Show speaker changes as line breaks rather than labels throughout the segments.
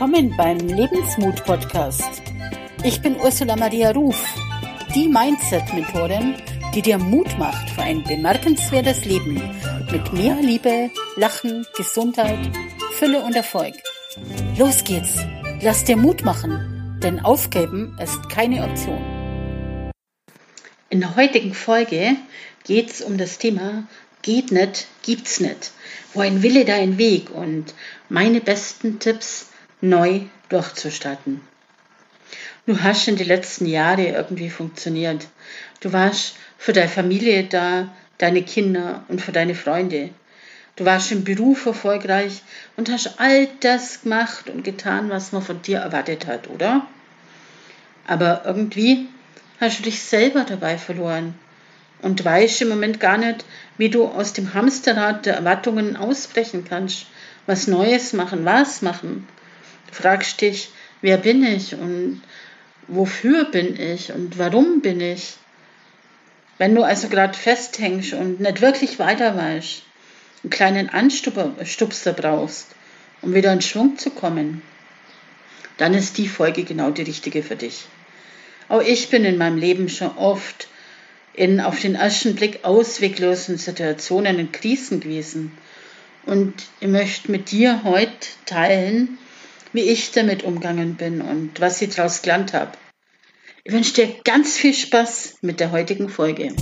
Willkommen beim Lebensmut Podcast. Ich bin Ursula Maria Ruf, die Mindset-Mentorin, die dir Mut macht für ein bemerkenswertes Leben mit mehr Liebe, Lachen, Gesundheit, Fülle und Erfolg. Los geht's! Lass dir Mut machen, denn aufgeben ist keine Option. In der heutigen Folge geht's um das Thema Geht nicht, gibt's nicht. Wo ein Wille, da ein Weg und meine besten Tipps neu durchzustarten. Du hast in den letzten Jahren irgendwie funktioniert. Du warst für deine Familie da, deine Kinder und für deine Freunde. Du warst im Beruf erfolgreich und hast all das gemacht und getan, was man von dir erwartet hat, oder? Aber irgendwie hast du dich selber dabei verloren und weißt im Moment gar nicht, wie du aus dem Hamsterrad der Erwartungen ausbrechen kannst, was Neues machen, was machen fragst dich, wer bin ich und wofür bin ich und warum bin ich? Wenn du also gerade festhängst und nicht wirklich weiter weißt, einen kleinen Anstupser brauchst, um wieder in Schwung zu kommen, dann ist die Folge genau die richtige für dich. Auch ich bin in meinem Leben schon oft in auf den ersten Blick ausweglosen Situationen und Krisen gewesen. Und ich möchte mit dir heute teilen, wie ich damit umgegangen bin und was ich daraus gelernt habe. Ich wünsche dir ganz viel Spaß mit der heutigen Folge.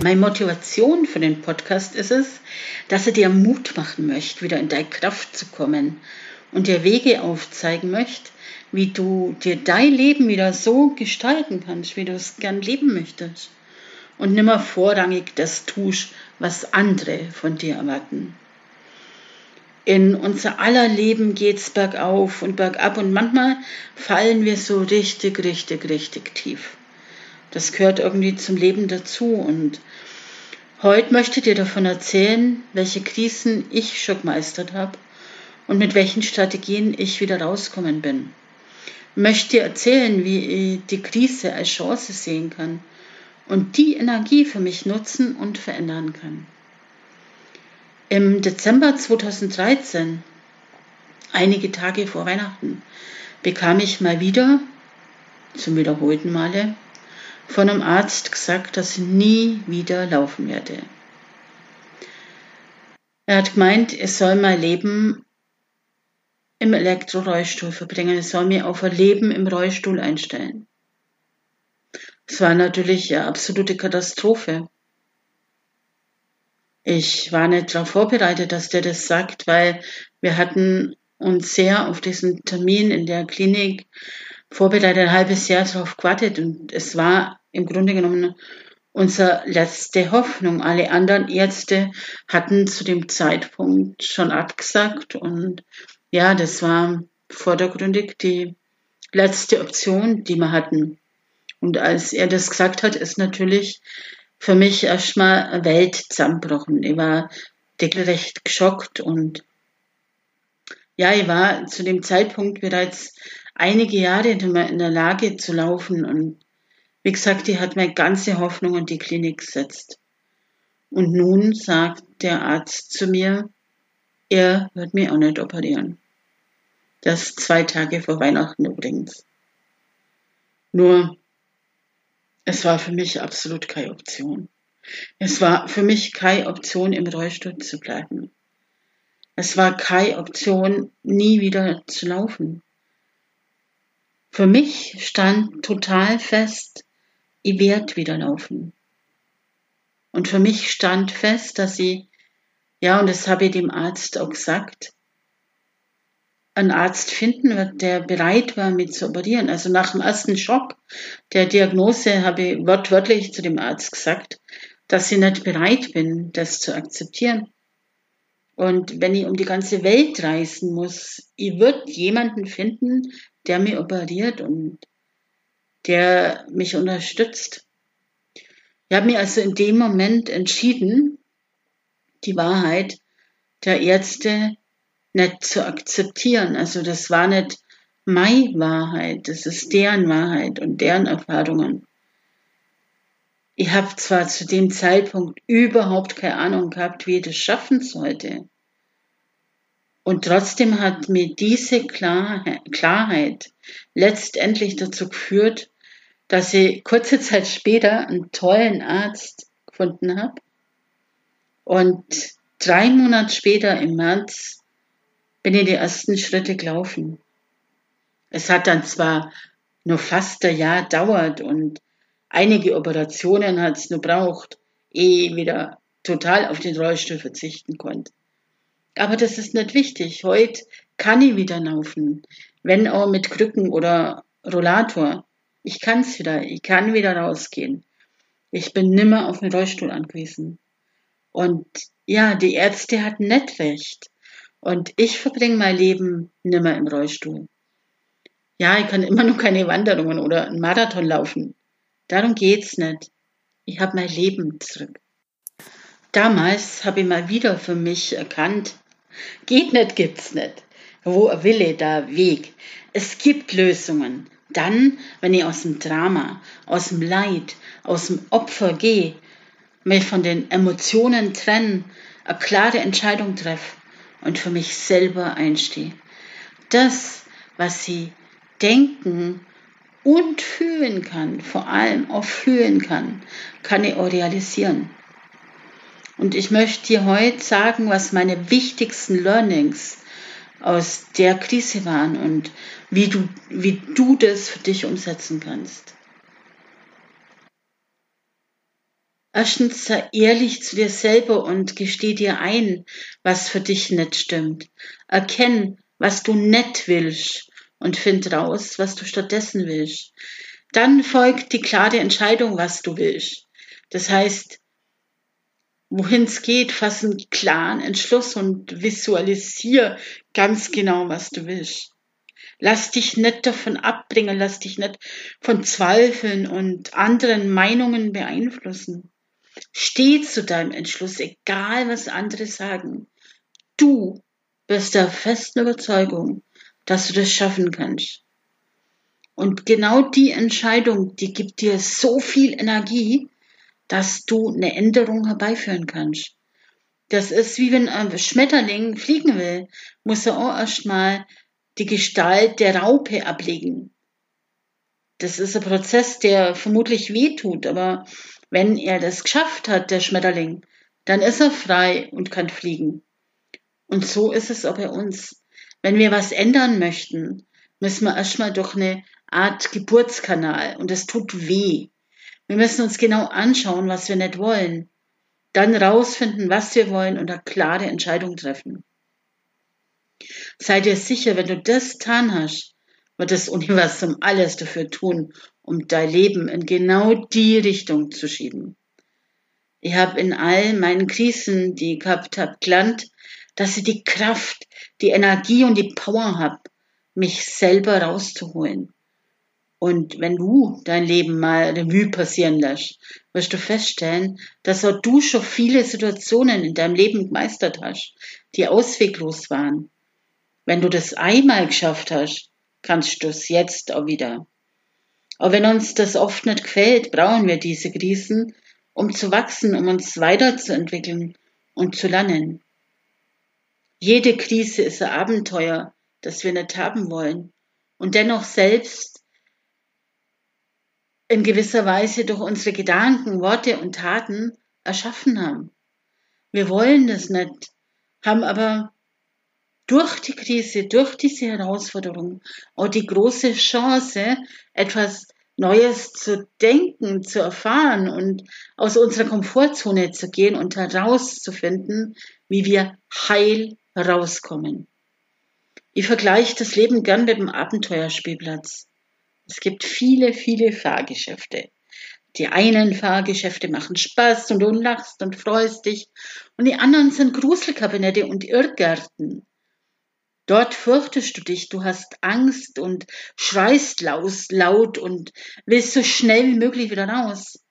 Meine Motivation für den Podcast ist es, dass er dir Mut machen möchte, wieder in deine Kraft zu kommen und dir Wege aufzeigen möchte, wie du dir dein Leben wieder so gestalten kannst, wie du es gern leben möchtest. Und nimmer vorrangig das tust, was andere von dir erwarten. In unser aller Leben geht's bergauf und bergab und manchmal fallen wir so richtig, richtig, richtig tief. Das gehört irgendwie zum Leben dazu und heute möchte ich dir davon erzählen, welche Krisen ich schon gemeistert habe und mit welchen Strategien ich wieder rauskommen bin. Ich möchte dir erzählen, wie ich die Krise als Chance sehen kann und die Energie für mich nutzen und verändern kann. Im Dezember 2013, einige Tage vor Weihnachten, bekam ich mal wieder, zum wiederholten Male, von einem Arzt gesagt, dass ich nie wieder laufen werde. Er hat gemeint, es soll mein Leben im Elektrorollstuhl verbringen, es soll mir auf ein Leben im Rollstuhl einstellen. Es war natürlich eine absolute Katastrophe. Ich war nicht darauf vorbereitet, dass der das sagt, weil wir hatten uns sehr auf diesen Termin in der Klinik vorbereitet, ein halbes Jahr darauf gewartet und es war im Grunde genommen unsere letzte Hoffnung. Alle anderen Ärzte hatten zu dem Zeitpunkt schon abgesagt und ja, das war vordergründig die letzte Option, die wir hatten. Und als er das gesagt hat, ist natürlich für mich erstmal Welt zusammengebrochen. Ich war recht geschockt und ja, ich war zu dem Zeitpunkt bereits einige Jahre in der Lage zu laufen und wie gesagt, die hat meine ganze Hoffnung in die Klinik gesetzt. Und nun sagt der Arzt zu mir, er wird mich auch nicht operieren. Das zwei Tage vor Weihnachten übrigens. Nur es war für mich absolut keine Option. Es war für mich keine Option, im Rollstuhl zu bleiben. Es war keine Option, nie wieder zu laufen. Für mich stand total fest, ich werde wieder laufen. Und für mich stand fest, dass ich, ja, und das habe ich dem Arzt auch gesagt, einen Arzt finden wird, der bereit war, mich zu operieren. Also nach dem ersten Schock der Diagnose habe ich wortwörtlich zu dem Arzt gesagt, dass ich nicht bereit bin, das zu akzeptieren. Und wenn ich um die ganze Welt reisen muss, ich würde jemanden finden, der mich operiert und der mich unterstützt. Ich habe mich also in dem Moment entschieden, die Wahrheit der Ärzte nicht zu akzeptieren. Also das war nicht meine Wahrheit, das ist deren Wahrheit und deren Erfahrungen. Ich habe zwar zu dem Zeitpunkt überhaupt keine Ahnung gehabt, wie ich das schaffen sollte. Und trotzdem hat mir diese Klarheit letztendlich dazu geführt, dass ich kurze Zeit später einen tollen Arzt gefunden habe. Und drei Monate später im März bin ich die ersten Schritte gelaufen. Es hat dann zwar nur fast ein Jahr dauert und einige Operationen hat es nur braucht, ehe ich wieder total auf den Rollstuhl verzichten konnte. Aber das ist nicht wichtig. Heute kann ich wieder laufen, wenn auch mit Krücken oder Rollator. Ich kann's wieder, ich kann wieder rausgehen. Ich bin nimmer auf den Rollstuhl angewiesen. Und ja, die Ärzte hatten nicht recht. Und ich verbringe mein Leben nimmer im Rollstuhl. Ja, ich kann immer noch keine Wanderungen oder einen Marathon laufen. Darum geht's nicht. Ich habe mein Leben zurück. Damals habe ich mal wieder für mich erkannt, geht nicht, gibt's nicht. Wo Wille, da Weg. Es gibt Lösungen. Dann, wenn ich aus dem Drama, aus dem Leid, aus dem Opfer gehe, mich von den Emotionen trenne, eine klare Entscheidung treffe und für mich selber einstehe. Das, was sie denken und fühlen kann, vor allem auch fühlen kann, kann ich auch realisieren. Und ich möchte dir heute sagen, was meine wichtigsten Learnings aus der Krise waren und wie du, wie du das für dich umsetzen kannst. Erstens sei ehrlich zu dir selber und gesteh dir ein, was für dich nicht stimmt. Erkenn, was du nicht willst und find raus, was du stattdessen willst. Dann folgt die klare Entscheidung, was du willst. Das heißt, wohin es geht, fass einen klaren Entschluss und visualisier ganz genau, was du willst. Lass dich nicht davon abbringen, lass dich nicht von Zweifeln und anderen Meinungen beeinflussen. Steh zu deinem Entschluss, egal was andere sagen. Du bist der festen Überzeugung, dass du das schaffen kannst. Und genau die Entscheidung, die gibt dir so viel Energie, dass du eine Änderung herbeiführen kannst. Das ist wie wenn ein Schmetterling fliegen will, muss er auch erstmal die Gestalt der Raupe ablegen. Das ist ein Prozess, der vermutlich weh tut, aber wenn er das geschafft hat, der Schmetterling, dann ist er frei und kann fliegen. Und so ist es auch bei uns. Wenn wir was ändern möchten, müssen wir erstmal durch eine Art Geburtskanal und es tut weh. Wir müssen uns genau anschauen, was wir nicht wollen, dann rausfinden, was wir wollen und eine klare Entscheidung treffen. Sei dir sicher, wenn du das getan hast, wird das Universum alles dafür tun, um dein Leben in genau die Richtung zu schieben. Ich habe in all meinen Krisen, die ich gehabt habe, gelernt, dass ich die Kraft, die Energie und die Power habe, mich selber rauszuholen. Und wenn du dein Leben mal Revue passieren lässt, wirst du feststellen, dass auch du schon viele Situationen in deinem Leben gemeistert hast, die ausweglos waren. Wenn du das einmal geschafft hast, kannst du es jetzt auch wieder. Aber wenn uns das oft nicht gefällt, brauchen wir diese Krisen, um zu wachsen, um uns weiterzuentwickeln und zu lernen. Jede Krise ist ein Abenteuer, das wir nicht haben wollen und dennoch selbst in gewisser Weise durch unsere Gedanken, Worte und Taten erschaffen haben. Wir wollen das nicht, haben aber durch die Krise, durch diese Herausforderung auch die große Chance, etwas Neues zu denken, zu erfahren und aus unserer Komfortzone zu gehen und herauszufinden, wie wir heil rauskommen. Ich vergleiche das Leben gern mit dem Abenteuerspielplatz. Es gibt viele, viele Fahrgeschäfte. Die einen Fahrgeschäfte machen Spaß und du lachst und freust dich und die anderen sind Gruselkabinette und Irrgärten. Dort fürchtest du dich, du hast Angst und schreist laut und willst so schnell wie möglich wieder raus.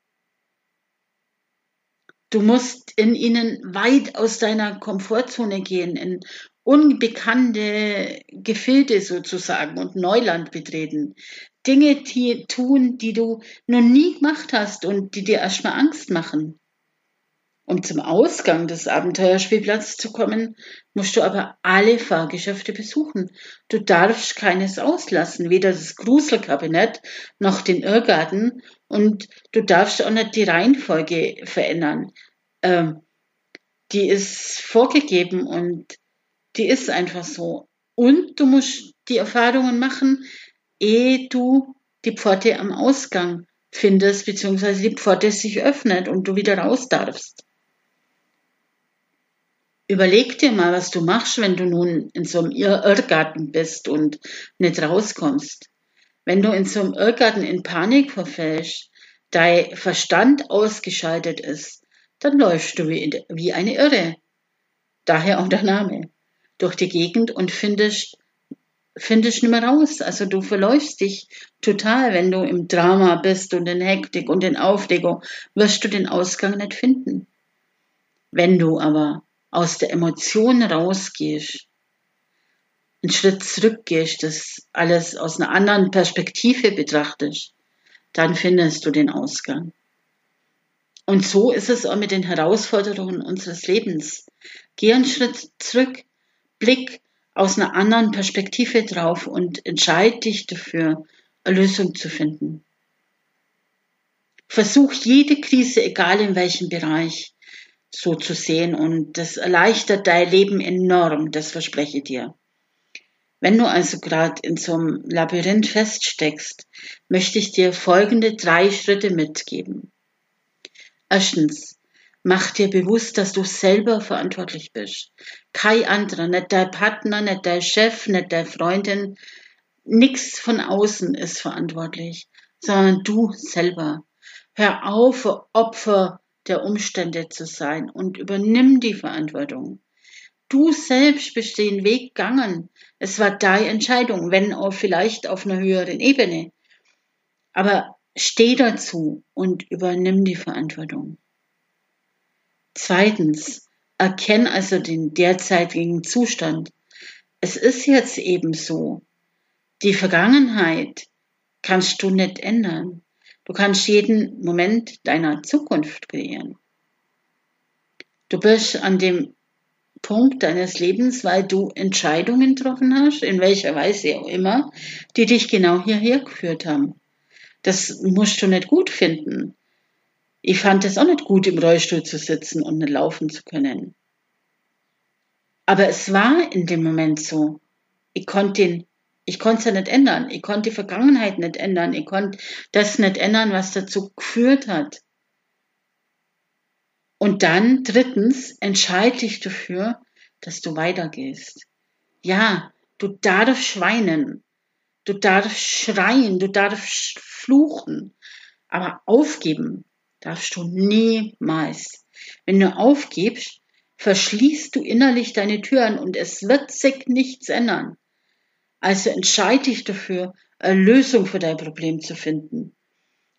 Du musst in ihnen weit aus deiner Komfortzone gehen, in unbekannte Gefilde sozusagen und Neuland betreten. Dinge tun, die du noch nie gemacht hast und die dir erstmal Angst machen. Um zum Ausgang des Abenteuerspielplatzes zu kommen, musst du aber alle Fahrgeschäfte besuchen. Du darfst keines auslassen, weder das Gruselkabinett noch den Irrgarten und du darfst auch nicht die Reihenfolge verändern. Ähm, die ist vorgegeben und die ist einfach so. Und du musst die Erfahrungen machen, ehe du die Pforte am Ausgang findest, beziehungsweise die Pforte sich öffnet und du wieder raus darfst. Überleg dir mal, was du machst, wenn du nun in so einem Irrgarten bist und nicht rauskommst. Wenn du in so einem Irrgarten in Panik verfällst, dein Verstand ausgeschaltet ist, dann läufst du wie, eine Irre. Daher auch der Name. Durch die Gegend und findest, findest nicht mehr raus. Also du verläufst dich total, wenn du im Drama bist und in Hektik und in Aufregung, wirst du den Ausgang nicht finden. Wenn du aber aus der Emotion rausgehst, einen Schritt zurückgehst, das alles aus einer anderen Perspektive betrachtest, dann findest du den Ausgang. Und so ist es auch mit den Herausforderungen unseres Lebens. Geh einen Schritt zurück, blick aus einer anderen Perspektive drauf und entscheide dich dafür, eine Lösung zu finden. Versuch jede Krise, egal in welchem Bereich, so zu sehen und das erleichtert dein Leben enorm, das verspreche ich dir. Wenn du also gerade in so einem Labyrinth feststeckst, möchte ich dir folgende drei Schritte mitgeben. Erstens, mach dir bewusst, dass du selber verantwortlich bist. Kein anderer, nicht dein Partner, nicht dein Chef, nicht deine Freundin, nichts von außen ist verantwortlich, sondern du selber. Hör auf, Opfer der Umstände zu sein und übernimm die Verantwortung. Du selbst bist den Weg gegangen. Es war deine Entscheidung, wenn auch vielleicht auf einer höheren Ebene. Aber steh dazu und übernimm die Verantwortung. Zweitens, erkenn also den derzeitigen Zustand. Es ist jetzt eben so. Die Vergangenheit kannst du nicht ändern. Du kannst jeden Moment deiner Zukunft kreieren. Du bist an dem Punkt deines Lebens, weil du Entscheidungen getroffen hast, in welcher Weise auch immer, die dich genau hierher geführt haben. Das musst du nicht gut finden. Ich fand es auch nicht gut, im Rollstuhl zu sitzen und nicht laufen zu können. Aber es war in dem Moment so. Ich konnte den ich konnte es ja nicht ändern. Ich konnte die Vergangenheit nicht ändern. Ich konnte das nicht ändern, was dazu geführt hat. Und dann drittens, entscheide dich dafür, dass du weitergehst. Ja, du darfst schweinen. Du darfst schreien. Du darfst fluchen. Aber aufgeben darfst du niemals. Wenn du aufgibst, verschließt du innerlich deine Türen und es wird sich nichts ändern. Also entscheide dich dafür, eine Lösung für dein Problem zu finden.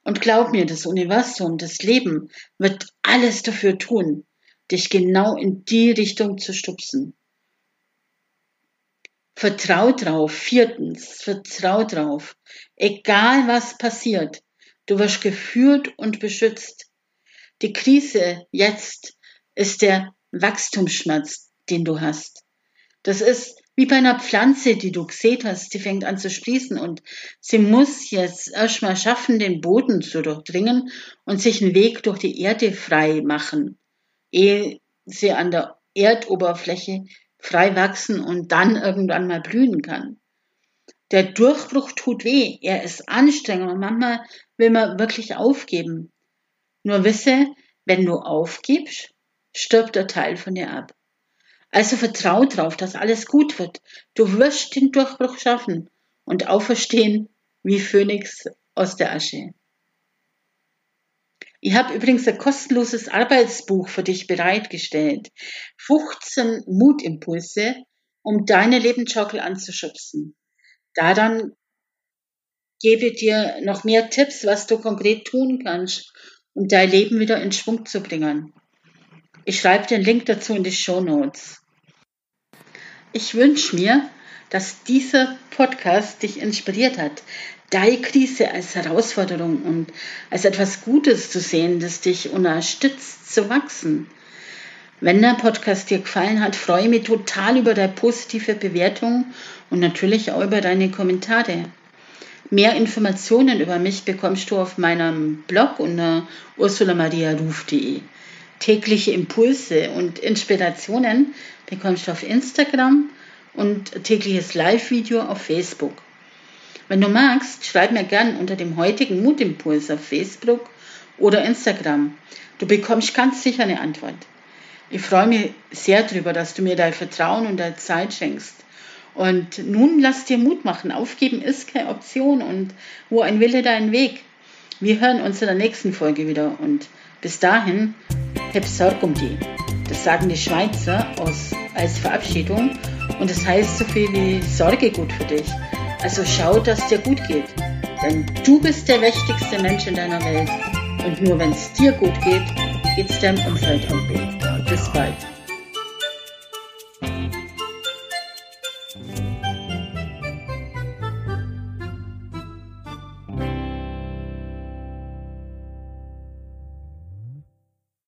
Und glaub mir, das Universum, das Leben wird alles dafür tun, dich genau in die Richtung zu stupsen. Vertrau drauf. Viertens, vertrau drauf. Egal was passiert, du wirst geführt und beschützt. Die Krise jetzt ist der Wachstumsschmerz, den du hast. Das ist wie bei einer Pflanze, die du gesät hast, die fängt an zu sprießen und sie muss jetzt erstmal schaffen, den Boden zu durchdringen und sich einen Weg durch die Erde frei machen, ehe sie an der Erdoberfläche frei wachsen und dann irgendwann mal blühen kann. Der Durchbruch tut weh, er ist anstrengend und manchmal will man wirklich aufgeben. Nur wisse, wenn du aufgibst, stirbt der Teil von dir ab. Also vertrau drauf, dass alles gut wird. Du wirst den Durchbruch schaffen und auferstehen wie Phönix aus der Asche. Ich habe übrigens ein kostenloses Arbeitsbuch für dich bereitgestellt. 15 Mutimpulse, um deine Lebensschaukel anzuschubsen. Daran gebe dir noch mehr Tipps, was du konkret tun kannst, um dein Leben wieder in Schwung zu bringen. Ich schreibe den Link dazu in die Show Notes. Ich wünsche mir, dass dieser Podcast dich inspiriert hat, deine Krise als Herausforderung und als etwas Gutes zu sehen, das dich unterstützt zu wachsen. Wenn der Podcast dir gefallen hat, freue ich mich total über deine positive Bewertung und natürlich auch über deine Kommentare. Mehr Informationen über mich bekommst du auf meinem Blog unter ursulamariaruf.de. Tägliche Impulse und Inspirationen bekommst du auf Instagram und tägliches Live-Video auf Facebook. Wenn du magst, schreib mir gern unter dem heutigen Mutimpuls auf Facebook oder Instagram. Du bekommst ganz sicher eine Antwort. Ich freue mich sehr darüber, dass du mir dein Vertrauen und deine Zeit schenkst. Und nun lass dir Mut machen. Aufgeben ist keine Option und wo ein Wille, dein Weg. Wir hören uns in der nächsten Folge wieder und bis dahin, hab Sorg um die. Das sagen die Schweizer aus, als Verabschiedung und das heißt so viel wie Sorge gut für dich. Also schau, dass dir gut geht. Denn du bist der wichtigste Mensch in deiner Welt. Und nur wenn es dir gut geht, geht es deinem Umfeld auch gut.